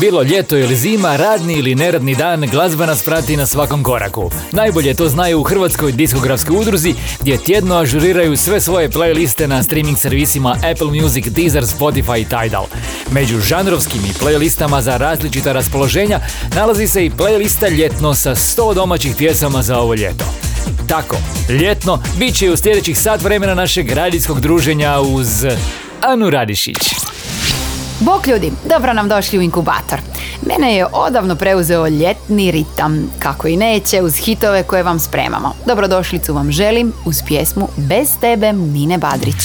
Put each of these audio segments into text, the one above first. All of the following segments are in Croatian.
Bilo ljeto ili zima, radni ili neradni dan, glazba nas prati na svakom koraku. Najbolje to znaju u Hrvatskoj diskografskoj udruzi gdje tjedno ažuriraju sve svoje playliste na streaming servisima Apple Music, Deezer, Spotify i Tidal. Među žanrovskim i playlistama za različita raspoloženja nalazi se i playlista ljetno sa 100 domaćih pjesama za ovo ljeto. Tako, ljetno bit će u sljedećih sat vremena našeg radijskog druženja uz Anu Radišić. Bok ljudi, dobro nam došli u inkubator. Mene je odavno preuzeo ljetni ritam, kako i neće uz hitove koje vam spremamo. Dobrodošlicu vam želim uz pjesmu Bez tebe Mine Badrić.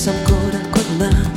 Bio sam korak od dna,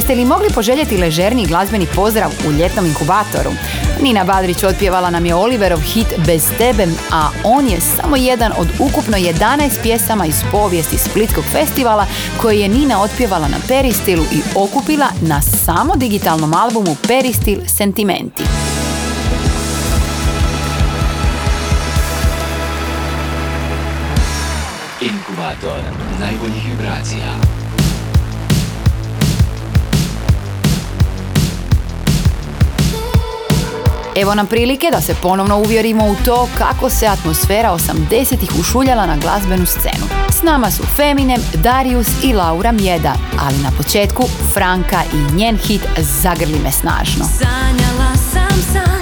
Jeste li mogli poželjeti ležerni glazbeni pozdrav u ljetnom inkubatoru? Nina Badrić otpjevala nam je Oliverov hit Bez tebe, a on je samo jedan od ukupno 11 pjesama iz povijesti Splitskog festivala koje je Nina otpjevala na Peristilu i okupila na samo digitalnom albumu Peristil Sentimenti. Inkubator najboljih vibracija. Evo nam prilike da se ponovno uvjerimo u to kako se atmosfera 80-ih ušuljala na glazbenu scenu. S nama su Feminem, Darius i Laura Mjeda, ali na početku Franka i njen hit Zagrli me snažno. Sanjala sam san.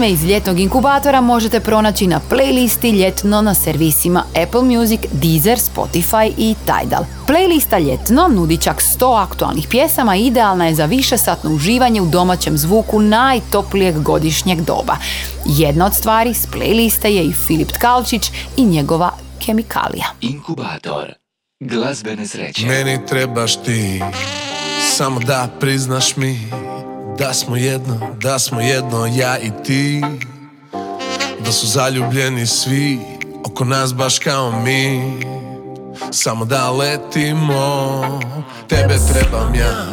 Pjesme iz ljetnog inkubatora možete pronaći na playlisti ljetno na servisima Apple Music, Deezer, Spotify i Tidal. Playlista ljetno nudi čak 100 aktualnih pjesama i idealna je za višesatno uživanje u domaćem zvuku najtoplijeg godišnjeg doba. Jedna od stvari s playliste je i Filip Tkalčić i njegova kemikalija. Inkubator glazbene sreće. Meni trebaš ti Samo da priznaš mi Da smo jedno, da smo jedno ja i ti. Da su zaljubljeni svi Oko nas baš kao mi. Samo da letimo Tebe trebam ja.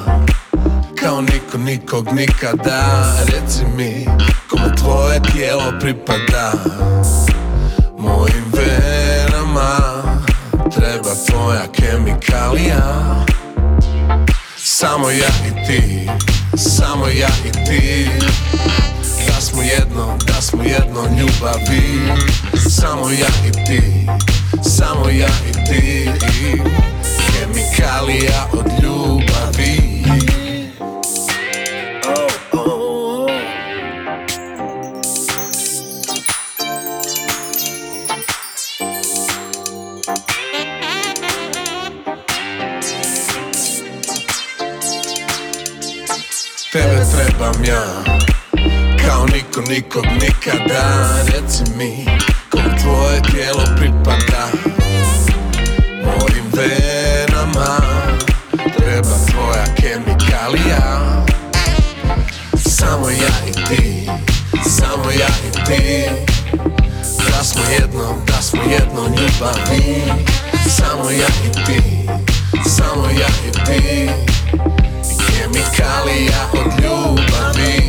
Kao niko nikog nikada. Reci mi Kome tvoje tijelo pripada? Mojim venama Treba tvoja kemikalija Samo ja i ti Samo ja i ti. Da smo jedno, da smo jedno ljubavi. Samo ja i ti Samo ja i ti. Kemikalija od ljubavi Trebam ja. Kao niko nikog nikada. Reci mi Kom tvoje tijelo pripada? Mojim venama Treba tvoja kemikalija. Samo ja i ti Samo ja i ti. Da smo jedno, da smo jedno ljubavi. Samo ja i ti Samo ja i ti. Kemikalija od ljubavi be.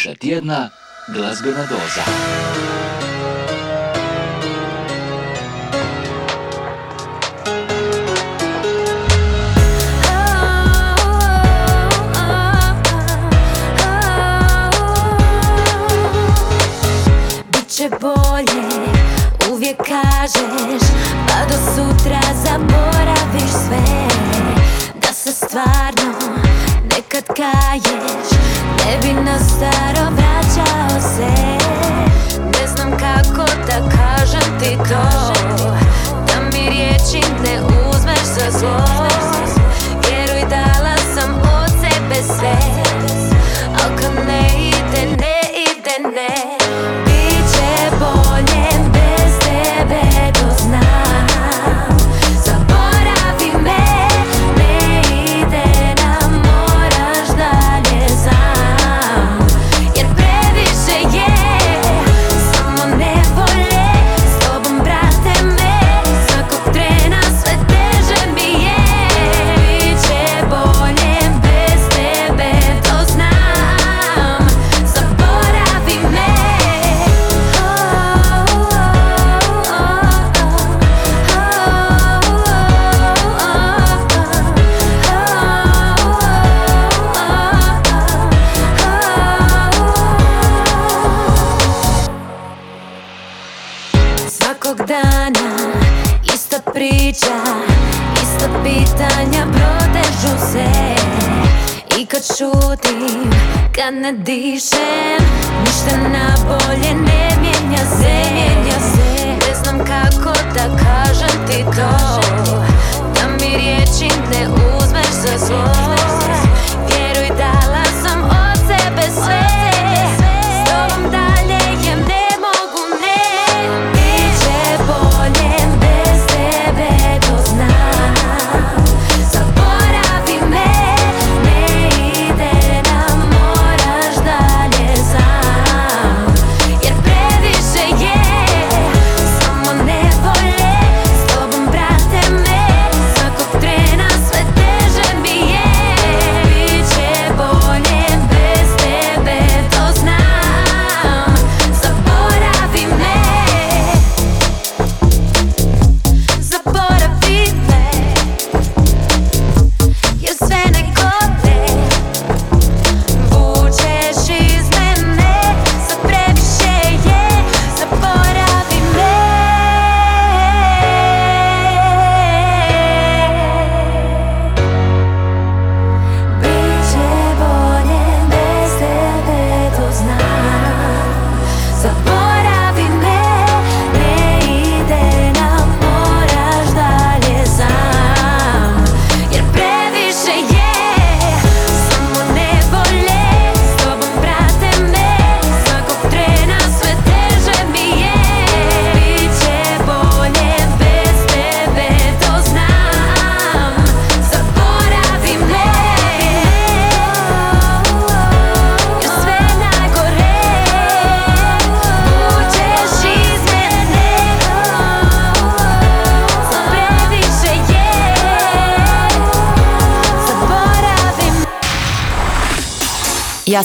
naša tjedna glazbena doza. Biće bolje, uvijek kažeš, pa do sutra zaboraviš sve, da se stvarno kad kaješ Ne bi na staro vraćao se. Ne znam kako da kažem ti to. Da mi riječi ne uzmeš za zlo. Vjeruj dala sam od sebe sve. ne dišem. Ništa na bolje ne mijenja se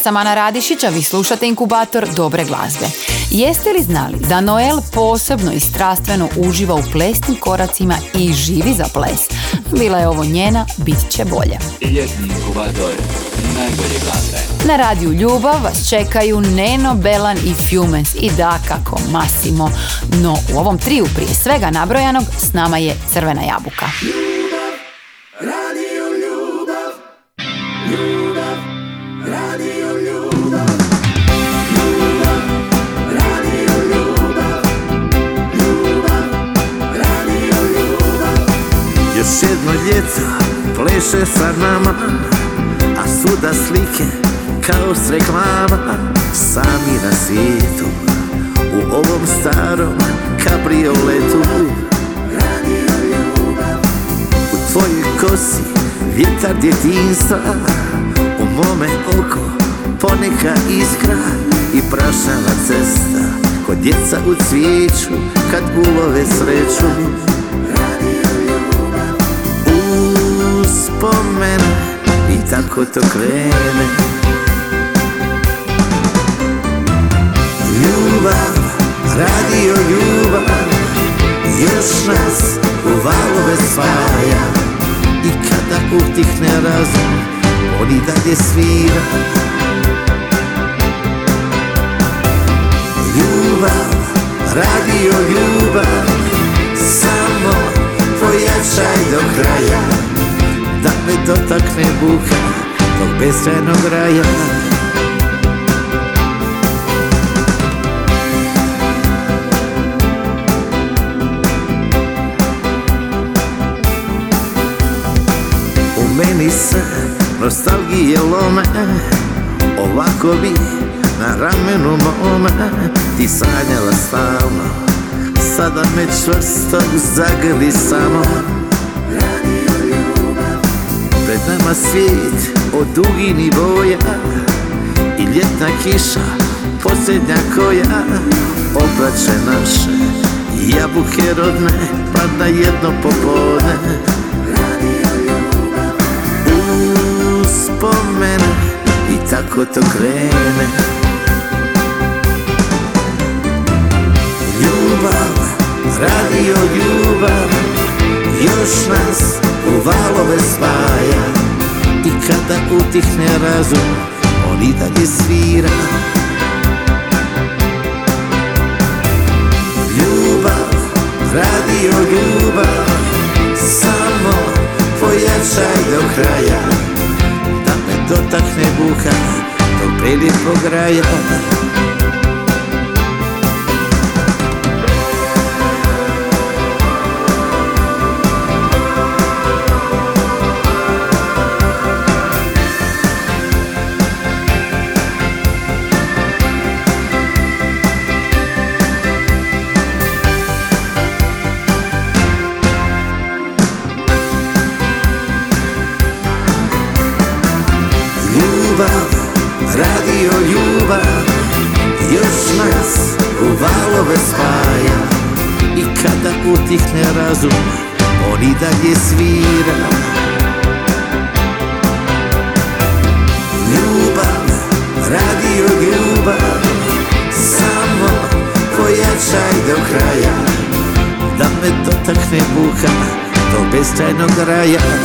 sam Ana Radišić, a vi slušate inkubator dobre glazbe. Jeste li znali da Noel posebno i strastveno uživa u plesnim koracima i živi za ples? Bila je ovo njena, bit će bolje. Ljetni inkubator najbolje glazbe. Na radiju Ljubav vas čekaju Neno, Belan i Fjumens i dakako Massimo. No u ovom triju prije svega nabrojanog s nama je Crvena jabuka. Ljeto pleše sa nama A svuda slike kao s reklama. Sami na svijetu U ovom starom kabrioletu. U tvojoj kosi vjetar djetinstva U mome oko poneka iskra I prašava cesta. Ko djeca u cvijeću kad ulove sreću uspomene i tako to krene. Ljubav, radio ljubav, još nas u valove spaja. I kada utihne razum, on i dalje svira. Ljubav, radio ljubav, samo pojačaj do kraja da me dotakne buka tog beskrajnog raja U meni se nostalgije lome Ovako bi na ramenu mome. Ti sanjala stalno Sada me čvrsto zagrli samo Pred nama svijet od dugini boja I ljetna kiša posljednja koja Obraće naše jabuke rodne Pada jedno popodne. Uspomene i tako to krene. Ljubav, radio ljubav Još nas u valove spaja. I kada utihne razum On i dalje svira. Ljubav, radio ljubav Samo pojačaj do kraja. Da me dotakne buka Do prelijepog raja Do beskrajnog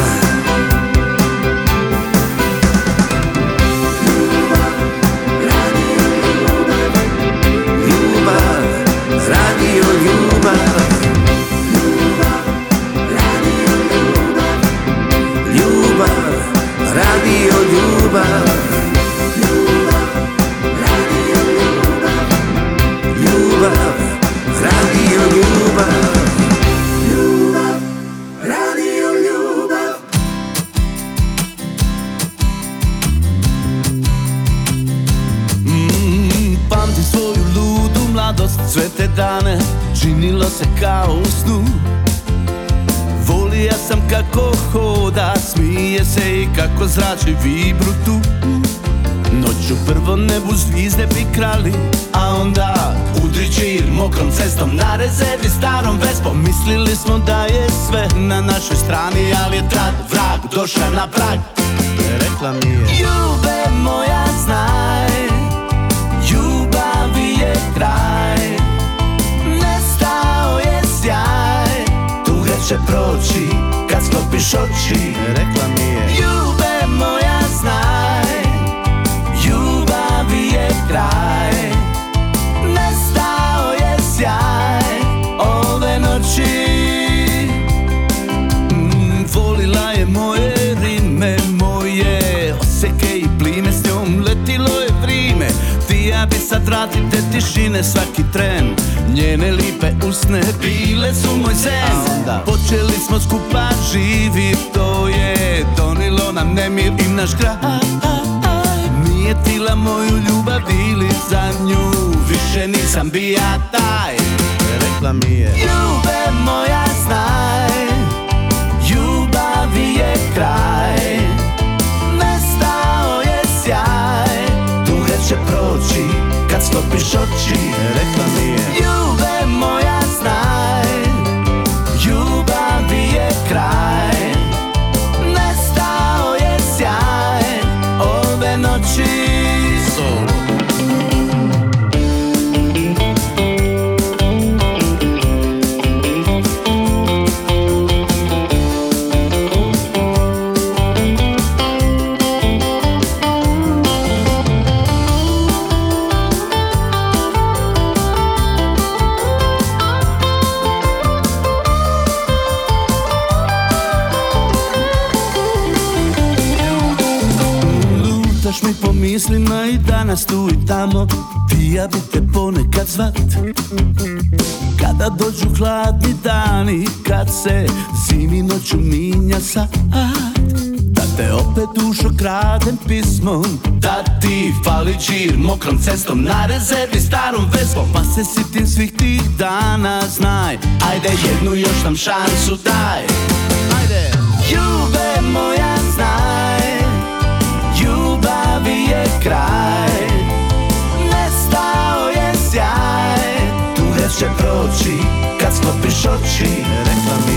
pizde bi krali A onda udrići mokrom cestom Na rezervi starom vespom Mislili smo da je sve na našoj strani Ali je trad vrag došao na prag. Rekla mi je Ljube moja znaj Ljubavi je kraj. Nestao je sjaj Tuga će proći Kad sklopiš oči. Rekla mi je Ljube zna tišine svaki tren. Njene lipe usne bile su moj sen. Počeli smo skupa živi To je donilo nam nemir i naš kraj. Nije tila moju ljubav ili za nju Više nisam bija taj. Rekla mi je Ljube moja znaj Ljubavi je kraj. Nestao je sjaj Tuga će proći Stopiš oči Rekla mi je Ljube Mi po mislima i danas tu i tamo. Ti ja bi te ponekad zvat. Kada dođu hladni dani Kad se zimi noću minja sat Da te opet dušo kradem pismom Da ti fali džir mokrom cestom Na rezervi starom vespom Pa se sitim svih tih dana Znaj, ajde jednu još nam šansu daj. Ajde! Ljube moja znaj je kraj. Nestao je sjaj. Tuga će proći Kad sklopiš oči Rekla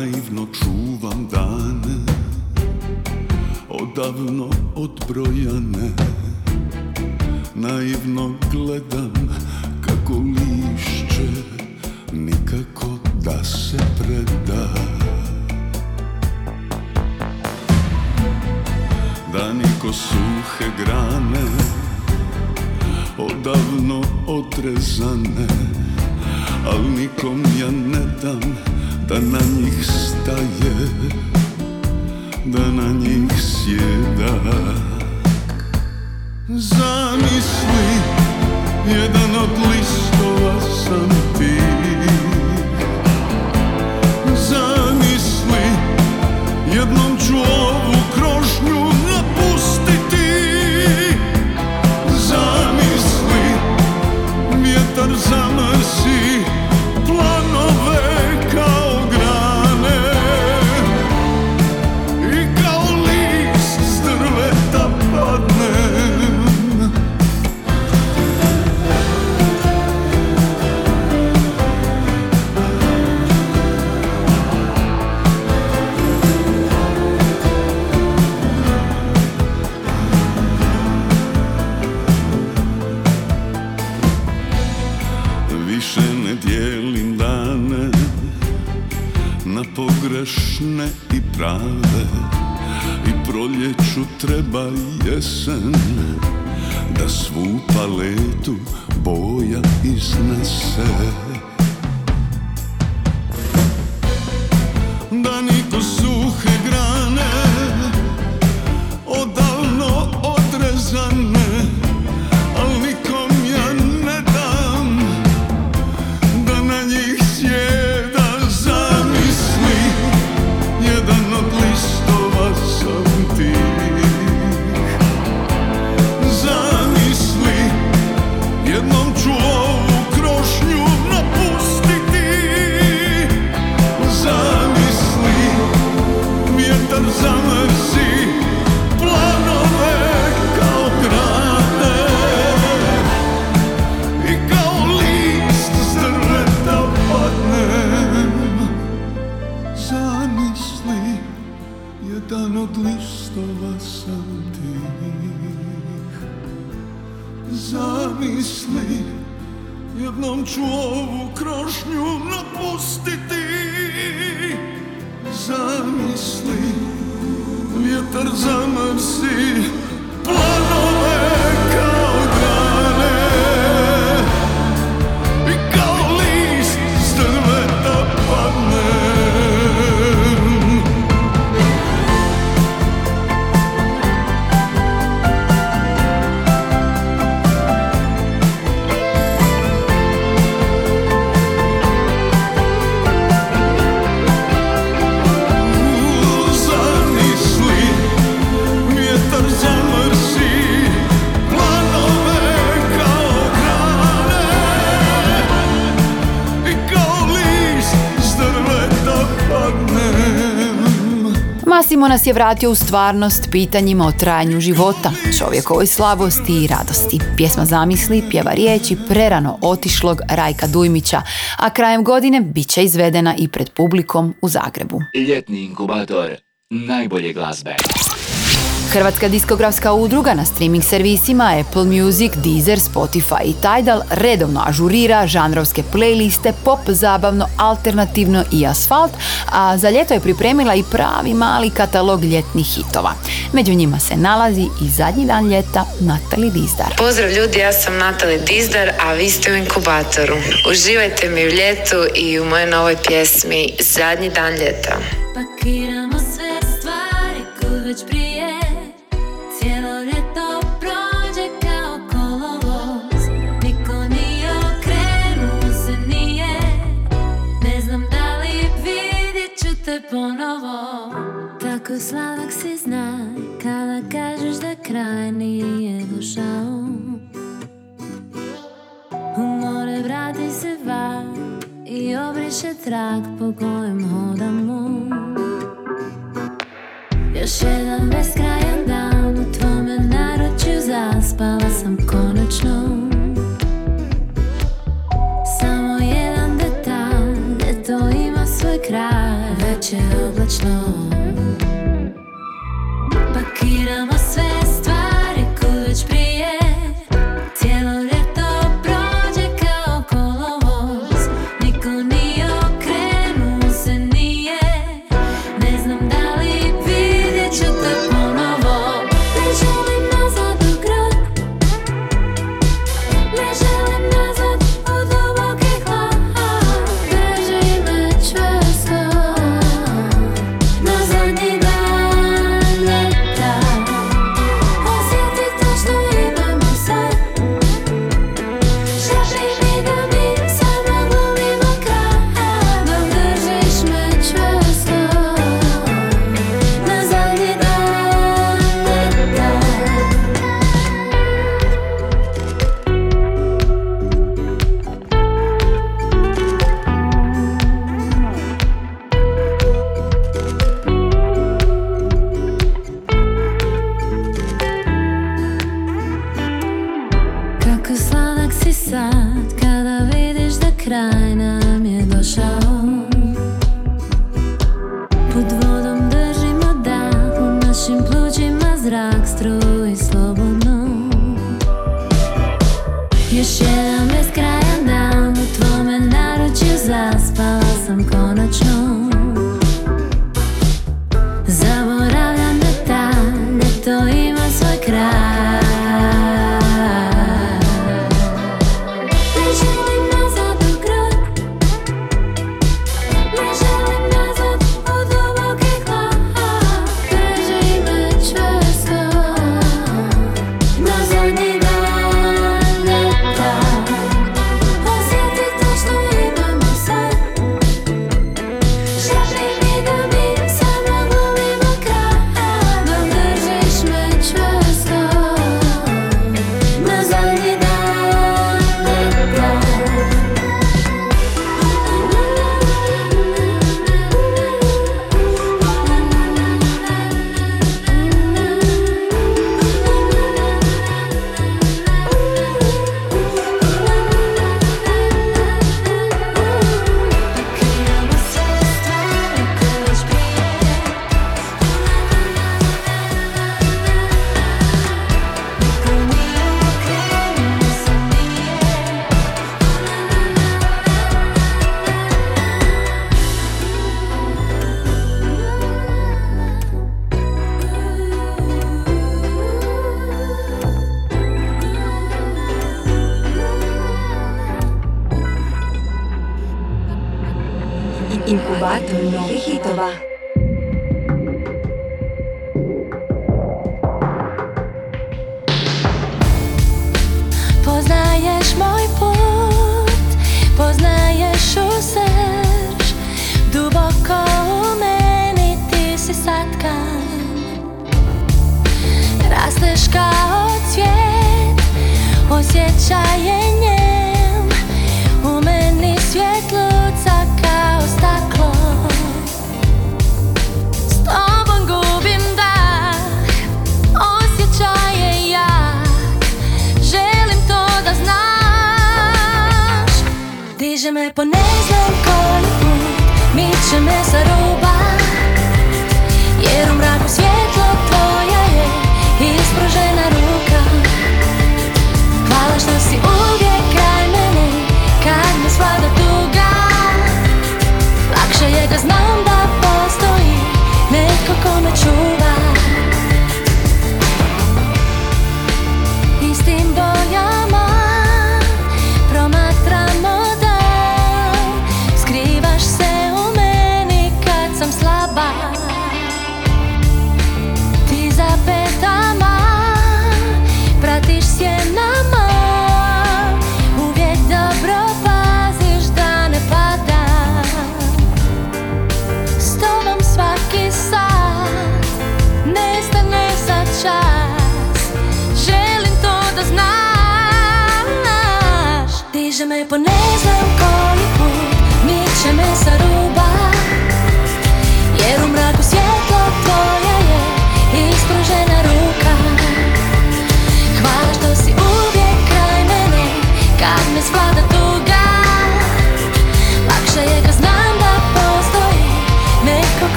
Naivno čuvam dane Odavno odbrojane. Naivno gledam kako lišće Nikako da se preda. Dani ko suhe grane Odavno odrezane Al nikom ja ne dam da na njih staje Da na njih sjeda. Zamisli, jedan od listova sam ti. Zamisli, jednom ću ovu krošnju napustiti. Zamisli, vjetar zamrsi proljeću treba jesen da svu paletu boja iznese Massimo nas je vratio u stvarnost pitanjima o trajanju života, čovjekovoj slabosti i radosti. Pjesma Zamisli pjeva riječi prerano otišlog Rajka Dujmića, a krajem godine bit će izvedena i pred publikom u Zagrebu. Ljetni inkubator najbolje glazbe. Hrvatska diskografska udruga na streaming servisima Apple Music, Deezer, Spotify i Tidal redovno ažurira žanrovske playliste pop, zabavno, alternativno i asfalt, a za ljeto je pripremila i pravi mali katalog ljetnih hitova. Među njima se nalazi i zadnji dan ljeta Natali Dizdar. Pozdrav ljudi, ja sam Natali Dizdar, a vi ste u inkubatoru. Uživajte mi u ljetu i u mojoj novoj pjesmi Zadnji dan ljeta. Pakiramo sve stvari kud već prije Tako sladak si znaj Kada kažeš da kraj nije došao U more vrati se val I obriše trag po kojem hodamo. Još jedan beskrajan dan u tvome naručju zaspala sam konačno. Samo jedan detalj, to ima svoj kraj, već je oblačno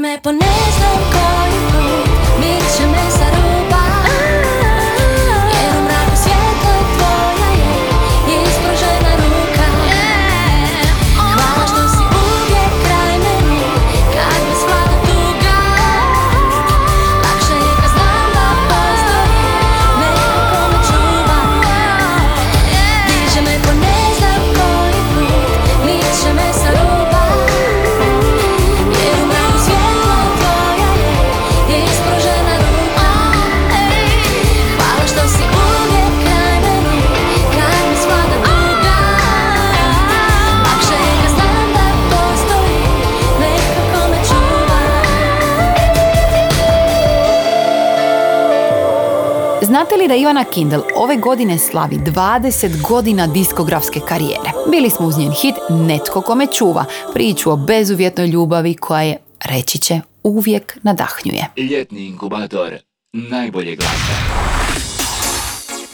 me pones loco. da Ivana Kindle ove godine slavi 20 godina diskografske karijere. Bili smo uz njen hit Netko kome čuva, priču o bezuvjetnoj ljubavi koja je, reći će, uvijek nadahnjuje. Ljetni inkubator najbolje glasa.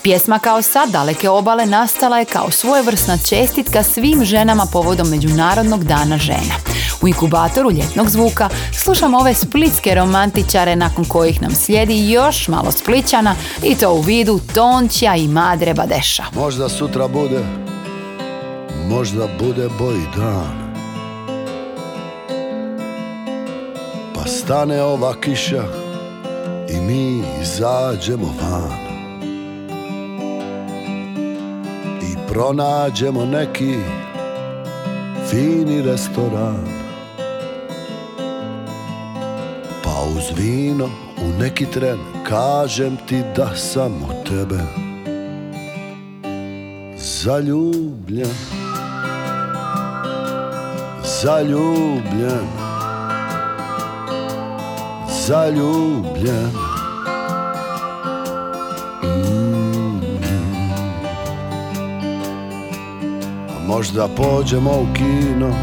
Pjesma kao sad daleke obale nastala je kao svojevrsna čestitka svim ženama povodom Međunarodnog dana žena. U inkubatoru ljetnog zvuka slušamo ove splitske romantičare nakon kojih nam slijedi još malo spličana i to u vidu Tončija i Madre Badeša. Možda sutra bude, možda bude boji dan. Pa stane ova kiša i mi izađemo van. pronađemo neki fini restoran Uz vino u neki tren Kažem ti da sam u tebe Zaljubljen. Zaljubljen. Zaljubljen. Mm. Možda pođemo u kino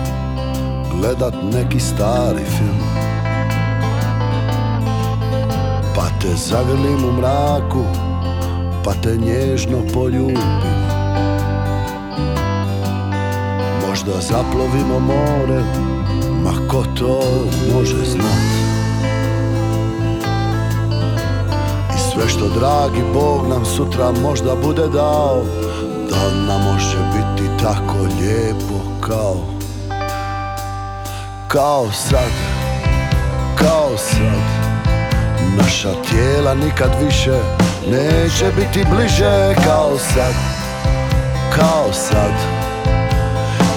Gledat neki stari film. te zagrlim u mraku pa te nježno poljubim. Možda zaplovimo more, ma ko to može znati I sve što dragi Bog nam sutra možda bude dao Da nam može biti tako lijepo kao Kao sad, kao sad. Naša tijela nikad više neće biti bliže kao sad Kao sad.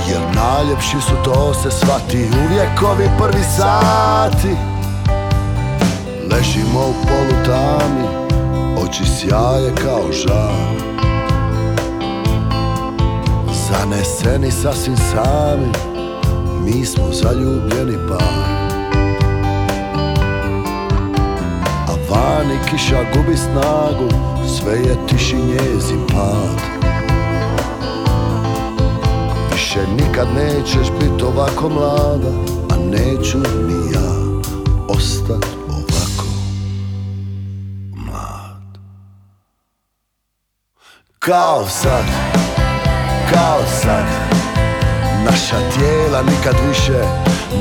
Jer najljepši su to se svati Uvijek ovi prvi sati. Ležimo u polutami Oči sjaje kao žal Zaneseni sasvim sami Mi smo zaljubljeni par vani kiša gubi snagu Sve je tiši njezin pad. Više nikad nećeš bit ovako mlada A neću ni ja ostat ovako mlad. Kao sad, kao sad Naša tijela nikad više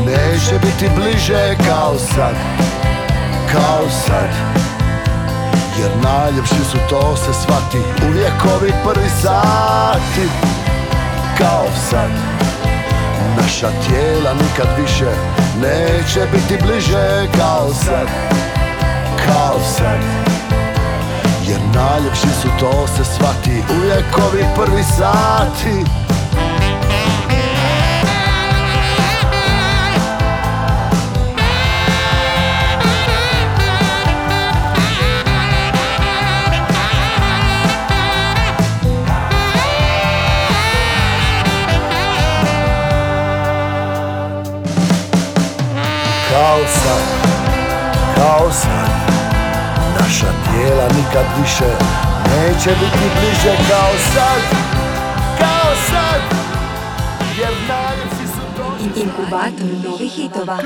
Neće biti bliže. Kao sad Kao sad Jer najljepši su to se svati. Uvijek ovi prvi sati. Kao sad. Naša tijela nikad više neće biti bliže. Kao sad. Kao sad. Jer najljepši su to se svati. Uvijek ovi prvi sati Kao sad, kao sad Naša tijela nikad više neće biti bliže kao sad Kao sad Jer su to Inkubator novih hitova.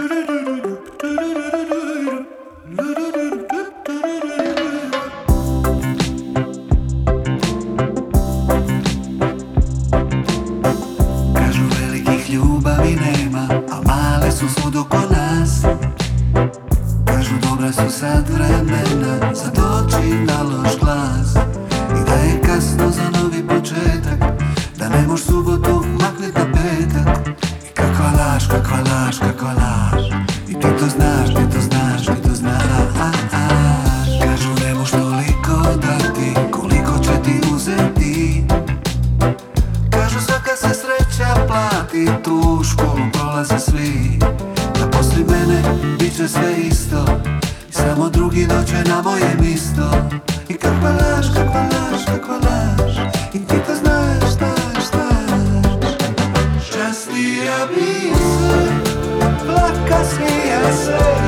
Častija bi se Plaka smija se Jer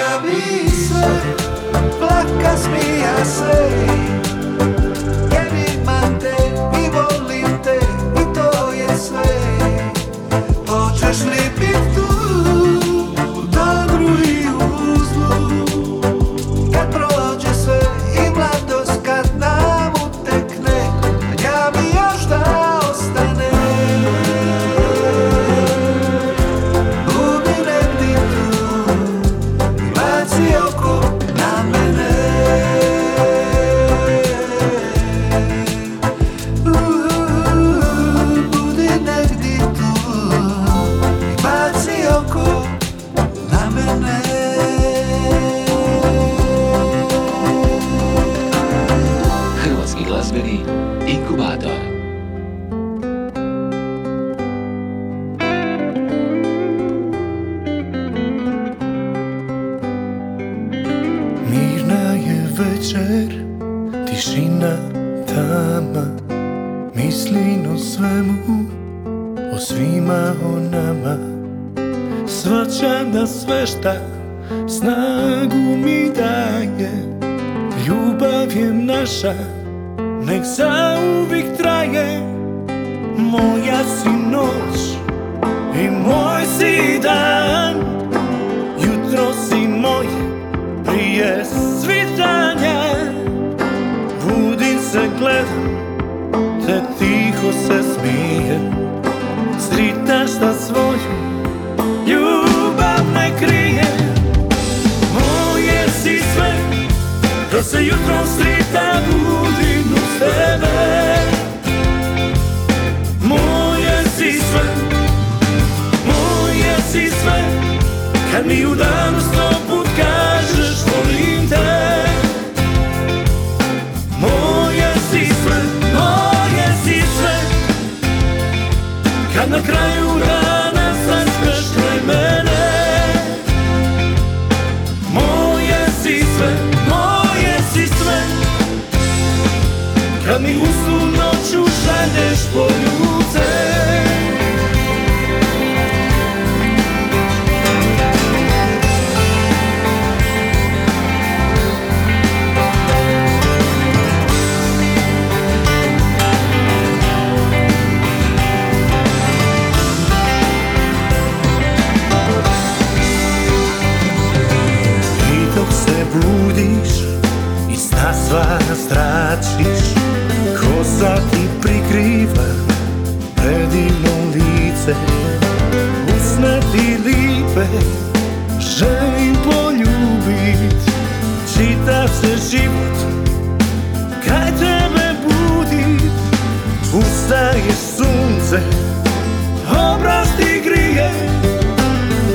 Ubija mi se Plaka smija gledam, te tiho se smijem Sritaš da svoju ljubav ne krije. Moje si sve, da se jutro srita budim uz tebe. Moje si sve, moje si sve. Kad mi u danu sto put kažeš volim na kraju dana saspeš kraj mene. Moje si sve, moje si sve. Kad mi usnu noću šalješ poljubce zračiš Kosa ti prikriva predivno lice. Usne ti lipe želim poljubit Čitav se život kaj tebe budi Ustaje sunce, obraz ti grije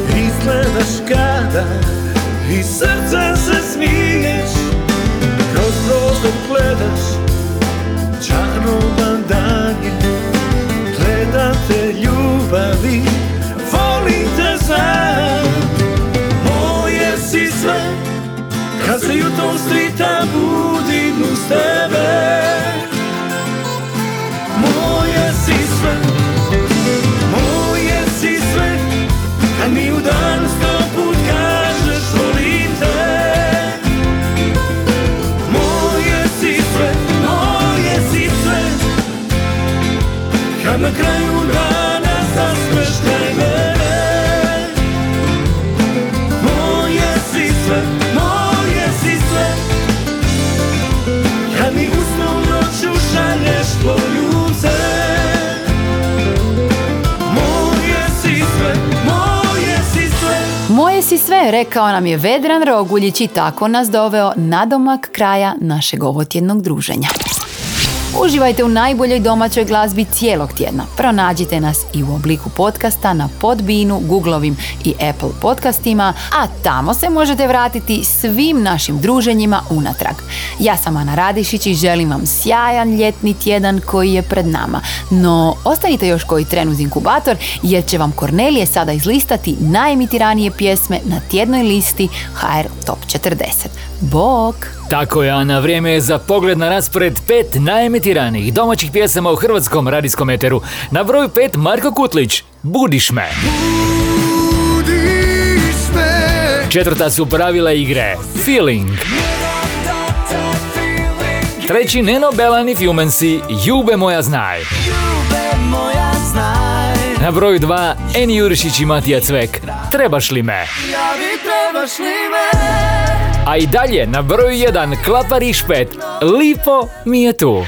Izgledaš kada i srcem us, child Kad na kraju dana zaspeš kraj mene Moje si sve, moje si sve Kad mi usnu noću šalješ poljubce Moje si sve, moje si sve Moje si sve, rekao nam je Vedran Roguljić i tako nas doveo nadomak kraja našeg ovotjednog druženja. Uživajte u najboljoj domaćoj glazbi cijelog tjedna. Pronađite nas i u obliku podcasta na Podbinu, Googlovim i Apple podcastima, a tamo se možete vratiti svim našim druženjima unatrag. Ja sam Ana Radišić i želim vam sjajan ljetni tjedan koji je pred nama. No, ostanite još koji tren uz inkubator jer će vam Kornelije sada izlistati najemitiranije pjesme na tjednoj listi HR Top 40. Bok! Tako je, Ana, vrijeme je za pogled na raspored pet najemitiranijih domaćih pjesama u hrvatskom radijskom eteru. Na broju pet Marko Kutlić, Budiš me. Budiš me Četvrta su pravila igre. Feeling. Treći Neno Belan i Fumensi, Jube moja znaj. Na broju dva, Eni Jurišić i Matija Cvek, Trebaš li me? Ja vi trebaš li me? A i dalje, na broju jedan, Klapar i Špet, Lipo mi je tu.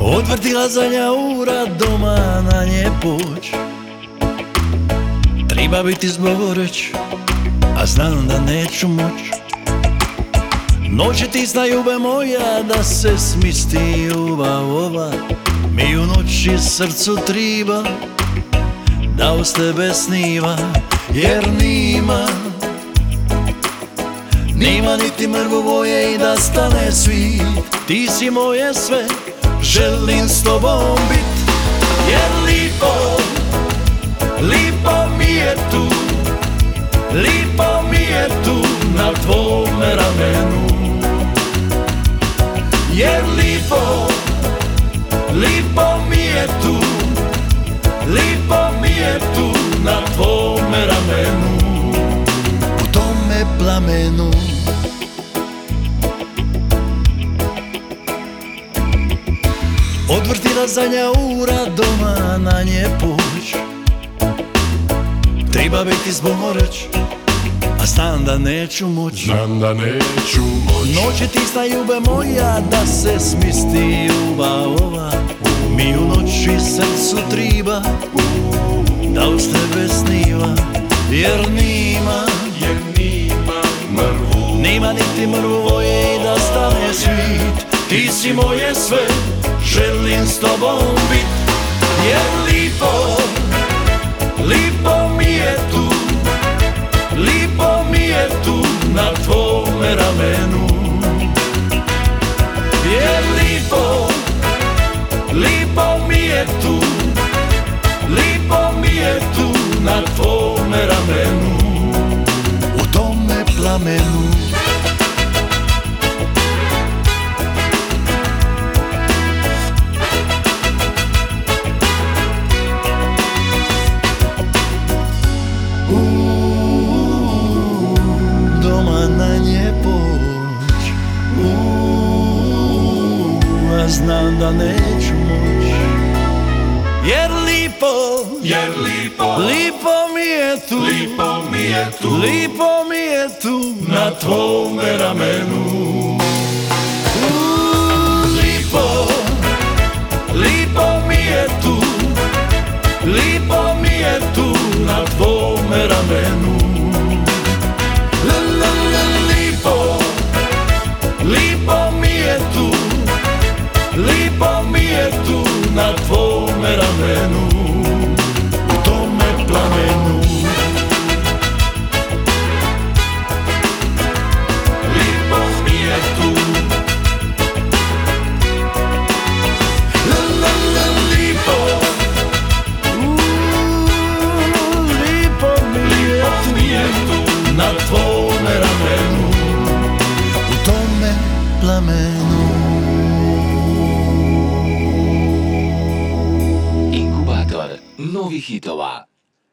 Odvrtila zadnja ura doma na nje poć. Treba biti zboreć, a znam da neću moć Noć je tisna ljube moja da se smisti ljubav ova. Mi u noći srcu triba da uz tebe sniva Jer nima Nima niti mrvu boje i da stane svit Ti si moje sve, želim s tobom bit Jer lipo, lipo mi je tu Lipo mi je tu na tvome ramenu Jer lipo, lipo mi je tu Lipo mi je tu na tvome ramenu. U tome plamenu. Odvrtila zadnja ura doma na nje puć. Treba biti zboreć A znam da neću moć. Znam da neću moć. Noć je tisna ljube moja Da se smisti ljubav ova. Mi u noći srcu triba Da uz tebe sniva. Jer nima Jer nima mrvu. Nima niti mrvu voje i da stane svit. Ti si moje sve Želim s tobom bit